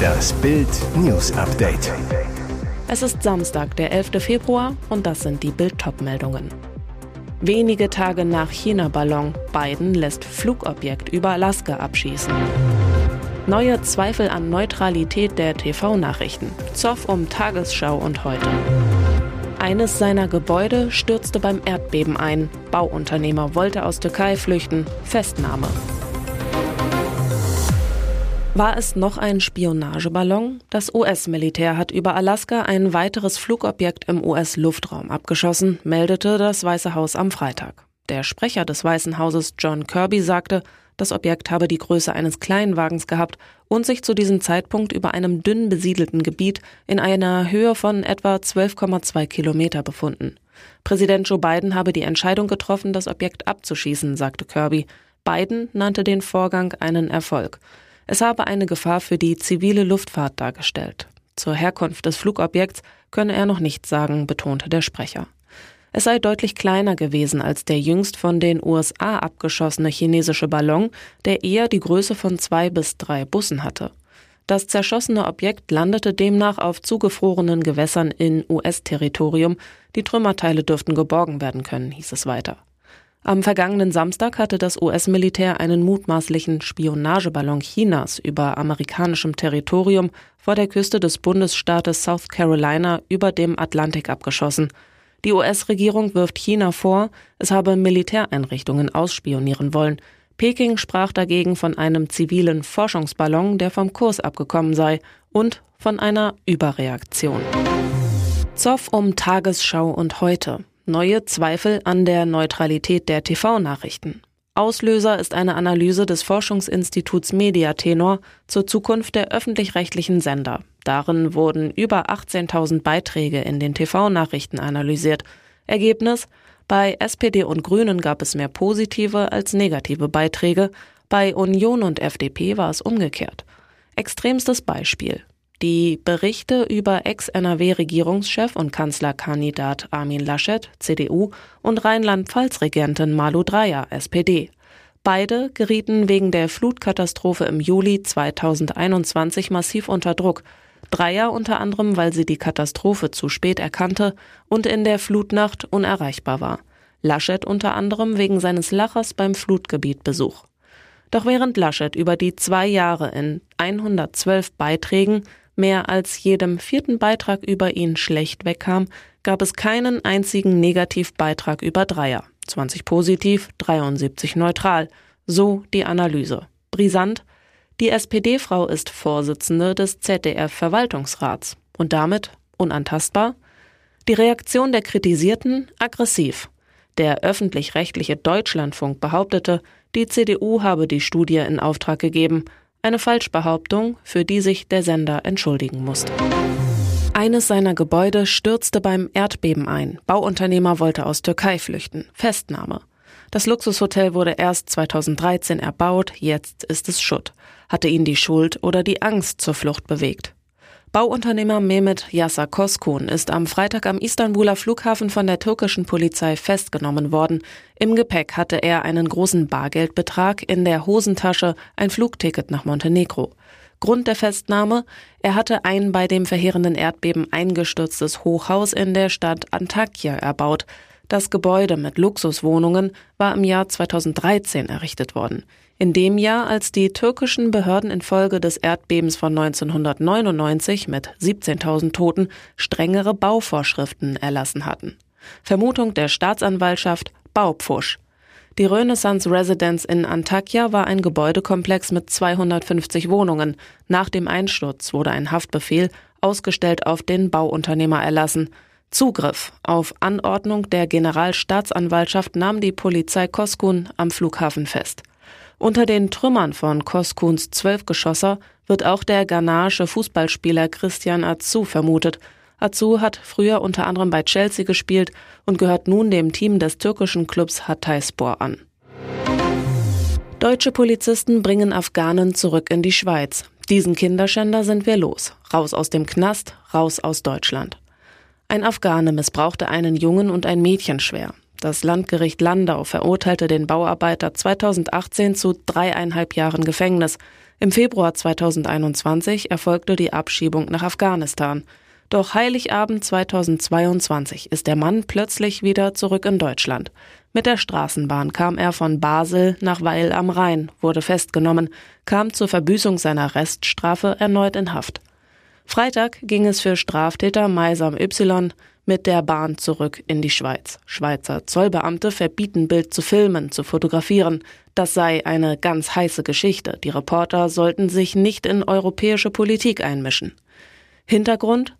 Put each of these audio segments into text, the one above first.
Das Bild News Update. Es ist Samstag, der 11. Februar und das sind die Bild meldungen Wenige Tage nach China-Ballon, Biden lässt Flugobjekt über Alaska abschießen. Neue Zweifel an Neutralität der TV-Nachrichten. Zoff um Tagesschau und heute. Eines seiner Gebäude stürzte beim Erdbeben ein. Bauunternehmer wollte aus Türkei flüchten. Festnahme. War es noch ein Spionageballon? Das US-Militär hat über Alaska ein weiteres Flugobjekt im US-Luftraum abgeschossen, meldete das Weiße Haus am Freitag. Der Sprecher des Weißen Hauses John Kirby sagte, das Objekt habe die Größe eines Kleinwagens gehabt und sich zu diesem Zeitpunkt über einem dünn besiedelten Gebiet in einer Höhe von etwa 12,2 Kilometer befunden. Präsident Joe Biden habe die Entscheidung getroffen, das Objekt abzuschießen, sagte Kirby. Biden nannte den Vorgang einen Erfolg. Es habe eine Gefahr für die zivile Luftfahrt dargestellt. Zur Herkunft des Flugobjekts könne er noch nichts sagen, betonte der Sprecher. Es sei deutlich kleiner gewesen als der jüngst von den USA abgeschossene chinesische Ballon, der eher die Größe von zwei bis drei Bussen hatte. Das zerschossene Objekt landete demnach auf zugefrorenen Gewässern in US-Territorium. Die Trümmerteile dürften geborgen werden können, hieß es weiter. Am vergangenen Samstag hatte das US-Militär einen mutmaßlichen Spionageballon Chinas über amerikanischem Territorium vor der Küste des Bundesstaates South Carolina über dem Atlantik abgeschossen. Die US-Regierung wirft China vor, es habe Militäreinrichtungen ausspionieren wollen. Peking sprach dagegen von einem zivilen Forschungsballon, der vom Kurs abgekommen sei, und von einer Überreaktion. Zoff um Tagesschau und heute. Neue Zweifel an der Neutralität der TV-Nachrichten. Auslöser ist eine Analyse des Forschungsinstituts Mediatenor zur Zukunft der öffentlich-rechtlichen Sender. Darin wurden über 18.000 Beiträge in den TV-Nachrichten analysiert. Ergebnis? Bei SPD und Grünen gab es mehr positive als negative Beiträge. Bei Union und FDP war es umgekehrt. Extremstes Beispiel. Die Berichte über Ex-NRW-Regierungschef und Kanzlerkandidat Armin Laschet, CDU, und Rheinland-Pfalz-Regentin Malu Dreyer, SPD. Beide gerieten wegen der Flutkatastrophe im Juli 2021 massiv unter Druck. Dreier unter anderem, weil sie die Katastrophe zu spät erkannte und in der Flutnacht unerreichbar war. Laschet unter anderem wegen seines Lachers beim Flutgebietbesuch. Doch während Laschet über die zwei Jahre in 112 Beiträgen mehr als jedem vierten Beitrag über ihn schlecht wegkam, gab es keinen einzigen Negativbeitrag über Dreier. 20 positiv, 73 neutral. So die Analyse. Brisant. Die SPD-Frau ist Vorsitzende des ZDF-Verwaltungsrats und damit unantastbar. Die Reaktion der Kritisierten aggressiv. Der öffentlich-rechtliche Deutschlandfunk behauptete, die CDU habe die Studie in Auftrag gegeben. Eine Falschbehauptung, für die sich der Sender entschuldigen musste. Eines seiner Gebäude stürzte beim Erdbeben ein. Bauunternehmer wollte aus Türkei flüchten. Festnahme. Das Luxushotel wurde erst 2013 erbaut, jetzt ist es Schutt. Hatte ihn die Schuld oder die Angst zur Flucht bewegt? Bauunternehmer Mehmet Yasa Koskun ist am Freitag am Istanbuler Flughafen von der türkischen Polizei festgenommen worden. Im Gepäck hatte er einen großen Bargeldbetrag, in der Hosentasche ein Flugticket nach Montenegro. Grund der Festnahme? Er hatte ein bei dem verheerenden Erdbeben eingestürztes Hochhaus in der Stadt Antakya erbaut. Das Gebäude mit Luxuswohnungen war im Jahr 2013 errichtet worden. In dem Jahr, als die türkischen Behörden infolge des Erdbebens von 1999 mit 17.000 Toten strengere Bauvorschriften erlassen hatten. Vermutung der Staatsanwaltschaft Baupfusch. Die Renaissance Residence in Antakya war ein Gebäudekomplex mit 250 Wohnungen. Nach dem Einsturz wurde ein Haftbefehl ausgestellt auf den Bauunternehmer erlassen. Zugriff auf Anordnung der Generalstaatsanwaltschaft nahm die Polizei Koskun am Flughafen fest. Unter den Trümmern von Koskuns Zwölfgeschosser wird auch der ghanaische Fußballspieler Christian Atsu vermutet. Atsu hat früher unter anderem bei Chelsea gespielt und gehört nun dem Team des türkischen Clubs Hatayspor an. Deutsche Polizisten bringen Afghanen zurück in die Schweiz. Diesen Kinderschänder sind wir los. Raus aus dem Knast, raus aus Deutschland. Ein Afghane missbrauchte einen Jungen und ein Mädchen schwer. Das Landgericht Landau verurteilte den Bauarbeiter 2018 zu dreieinhalb Jahren Gefängnis. Im Februar 2021 erfolgte die Abschiebung nach Afghanistan. Doch Heiligabend 2022 ist der Mann plötzlich wieder zurück in Deutschland. Mit der Straßenbahn kam er von Basel nach Weil am Rhein, wurde festgenommen, kam zur Verbüßung seiner Reststrafe erneut in Haft. Freitag ging es für Straftäter Meisam Y mit der Bahn zurück in die Schweiz. Schweizer Zollbeamte verbieten Bild zu filmen, zu fotografieren. Das sei eine ganz heiße Geschichte. Die Reporter sollten sich nicht in europäische Politik einmischen. Hintergrund?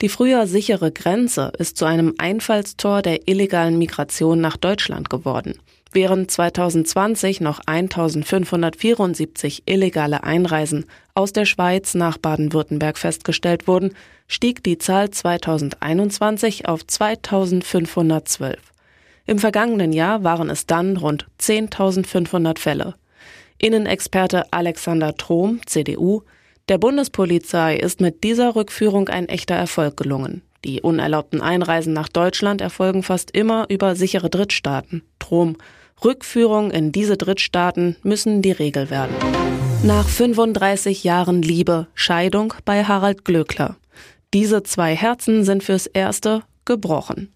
Die früher sichere Grenze ist zu einem Einfallstor der illegalen Migration nach Deutschland geworden. Während 2020 noch 1574 illegale Einreisen aus der Schweiz nach Baden-Württemberg festgestellt wurden, stieg die Zahl 2021 auf 2512. Im vergangenen Jahr waren es dann rund 10.500 Fälle. Innenexperte Alexander Trom, CDU, der Bundespolizei ist mit dieser Rückführung ein echter Erfolg gelungen. Die unerlaubten Einreisen nach Deutschland erfolgen fast immer über sichere Drittstaaten. Trom. Rückführung in diese Drittstaaten müssen die Regel werden. Nach 35 Jahren Liebe, Scheidung bei Harald Glöckler. Diese zwei Herzen sind fürs Erste gebrochen.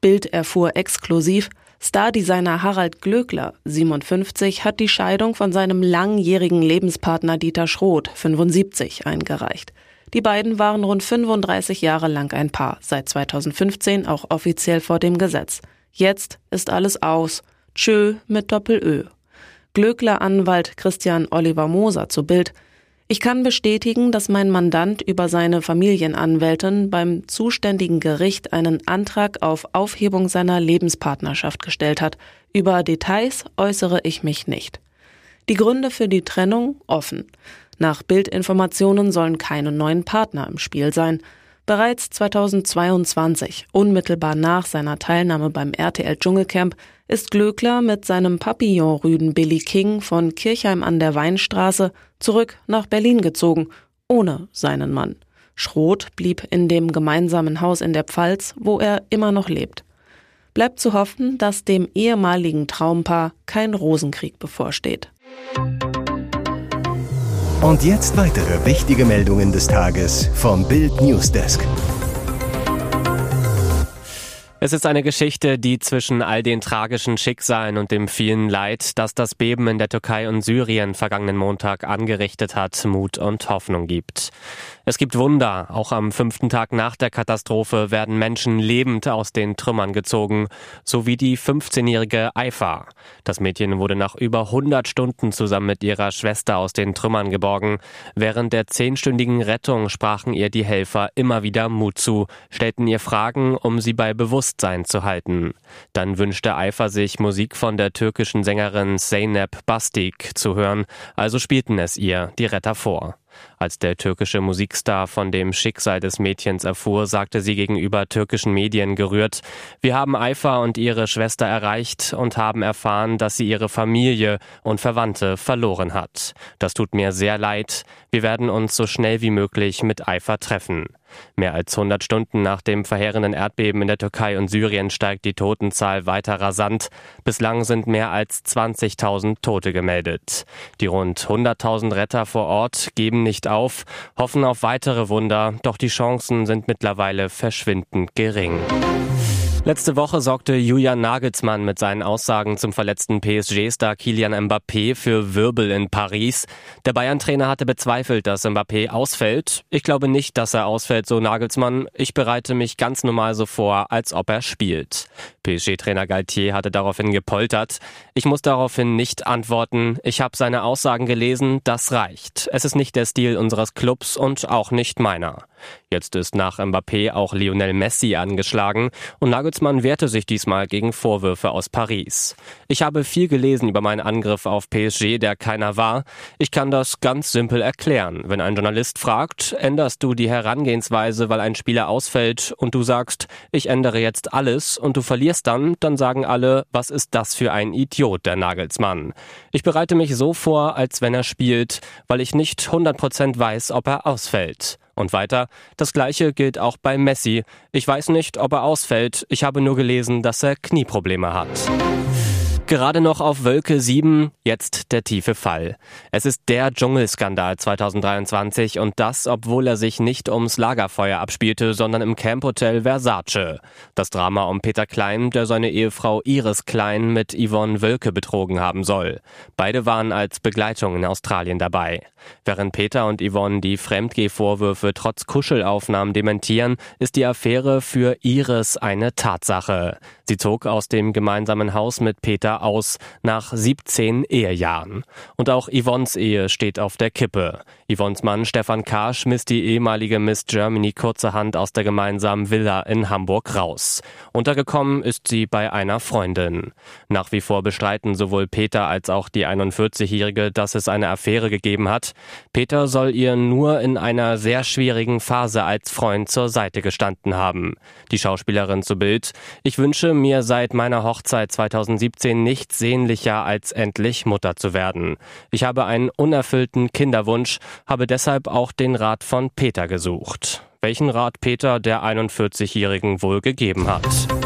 Bild erfuhr exklusiv, Stardesigner Harald Glöckler, 57, hat die Scheidung von seinem langjährigen Lebenspartner Dieter Schroth, 75, eingereicht. Die beiden waren rund 35 Jahre lang ein Paar, seit 2015 auch offiziell vor dem Gesetz. Jetzt ist alles aus. Tschö mit Doppel-Ö. Glöckler Anwalt Christian Oliver Moser zu Bild. Ich kann bestätigen, dass mein Mandant über seine Familienanwältin beim zuständigen Gericht einen Antrag auf Aufhebung seiner Lebenspartnerschaft gestellt hat. Über Details äußere ich mich nicht. Die Gründe für die Trennung offen. Nach Bildinformationen sollen keine neuen Partner im Spiel sein. Bereits 2022, unmittelbar nach seiner Teilnahme beim RTL Dschungelcamp, ist Glöckler mit seinem Papillon-Rüden Billy King von Kirchheim an der Weinstraße zurück nach Berlin gezogen, ohne seinen Mann. Schroth blieb in dem gemeinsamen Haus in der Pfalz, wo er immer noch lebt. Bleibt zu hoffen, dass dem ehemaligen Traumpaar kein Rosenkrieg bevorsteht. Und jetzt weitere wichtige Meldungen des Tages vom Bild Newsdesk. Es ist eine Geschichte, die zwischen all den tragischen Schicksalen und dem vielen Leid, das das Beben in der Türkei und Syrien vergangenen Montag angerichtet hat, Mut und Hoffnung gibt. Es gibt Wunder. Auch am fünften Tag nach der Katastrophe werden Menschen lebend aus den Trümmern gezogen, so wie die 15-jährige Aifa. Das Mädchen wurde nach über 100 Stunden zusammen mit ihrer Schwester aus den Trümmern geborgen. Während der zehnstündigen Rettung sprachen ihr die Helfer immer wieder Mut zu, stellten ihr Fragen, um sie bei Bewusstsein zu halten. Dann wünschte Aifa sich, Musik von der türkischen Sängerin Zeynep Bastik zu hören, also spielten es ihr die Retter vor. Als der türkische Musikstar von dem Schicksal des Mädchens erfuhr, sagte sie gegenüber türkischen Medien gerührt, wir haben Eifer und ihre Schwester erreicht und haben erfahren, dass sie ihre Familie und Verwandte verloren hat. Das tut mir sehr leid. Wir werden uns so schnell wie möglich mit Eifer treffen. Mehr als 100 Stunden nach dem verheerenden Erdbeben in der Türkei und Syrien steigt die Totenzahl weiter rasant. Bislang sind mehr als 20.000 Tote gemeldet. Die rund 100.000 Retter vor Ort geben nicht auf, hoffen auf weitere Wunder, doch die Chancen sind mittlerweile verschwindend gering. Letzte Woche sorgte Julian Nagelsmann mit seinen Aussagen zum verletzten PSG-Star Kilian Mbappé für Wirbel in Paris. Der Bayern-Trainer hatte bezweifelt, dass Mbappé ausfällt. Ich glaube nicht, dass er ausfällt, so Nagelsmann. Ich bereite mich ganz normal so vor, als ob er spielt. PSG-Trainer Galtier hatte daraufhin gepoltert. Ich muss daraufhin nicht antworten. Ich habe seine Aussagen gelesen, das reicht. Es ist nicht der Stil unseres Clubs und auch nicht meiner. Jetzt ist nach Mbappé auch Lionel Messi angeschlagen und Nagelsmann wehrte sich diesmal gegen Vorwürfe aus Paris. Ich habe viel gelesen über meinen Angriff auf PSG, der keiner war. Ich kann das ganz simpel erklären. Wenn ein Journalist fragt, änderst du die Herangehensweise, weil ein Spieler ausfällt und du sagst, ich ändere jetzt alles und du verlierst dann, dann sagen alle, was ist das für ein Idiot, der Nagelsmann. Ich bereite mich so vor, als wenn er spielt, weil ich nicht 100% weiß, ob er ausfällt. Und weiter, das gleiche gilt auch bei Messi. Ich weiß nicht, ob er ausfällt. Ich habe nur gelesen, dass er Knieprobleme hat. Gerade noch auf Wölke 7, jetzt der tiefe Fall. Es ist der Dschungelskandal 2023 und das, obwohl er sich nicht ums Lagerfeuer abspielte, sondern im Camphotel Versace. Das Drama um Peter Klein, der seine Ehefrau Iris Klein mit Yvonne Wölke betrogen haben soll. Beide waren als Begleitung in Australien dabei. Während Peter und Yvonne die Fremdgehvorwürfe trotz Kuschelaufnahmen dementieren, ist die Affäre für Iris eine Tatsache. Sie zog aus dem gemeinsamen Haus mit Peter aus nach 17 Ehejahren. Und auch Yvonnes Ehe steht auf der Kippe. Yvonnes Mann Stefan K. schmiss die ehemalige Miss Germany kurzerhand aus der gemeinsamen Villa in Hamburg raus. Untergekommen ist sie bei einer Freundin. Nach wie vor bestreiten sowohl Peter als auch die 41-Jährige, dass es eine Affäre gegeben hat. Peter soll ihr nur in einer sehr schwierigen Phase als Freund zur Seite gestanden haben. Die Schauspielerin zu Bild. Ich wünsche mir seit meiner Hochzeit 2017 nichts sehnlicher als endlich Mutter zu werden. Ich habe einen unerfüllten Kinderwunsch, habe deshalb auch den Rat von Peter gesucht. Welchen Rat Peter der 41-Jährigen wohl gegeben hat.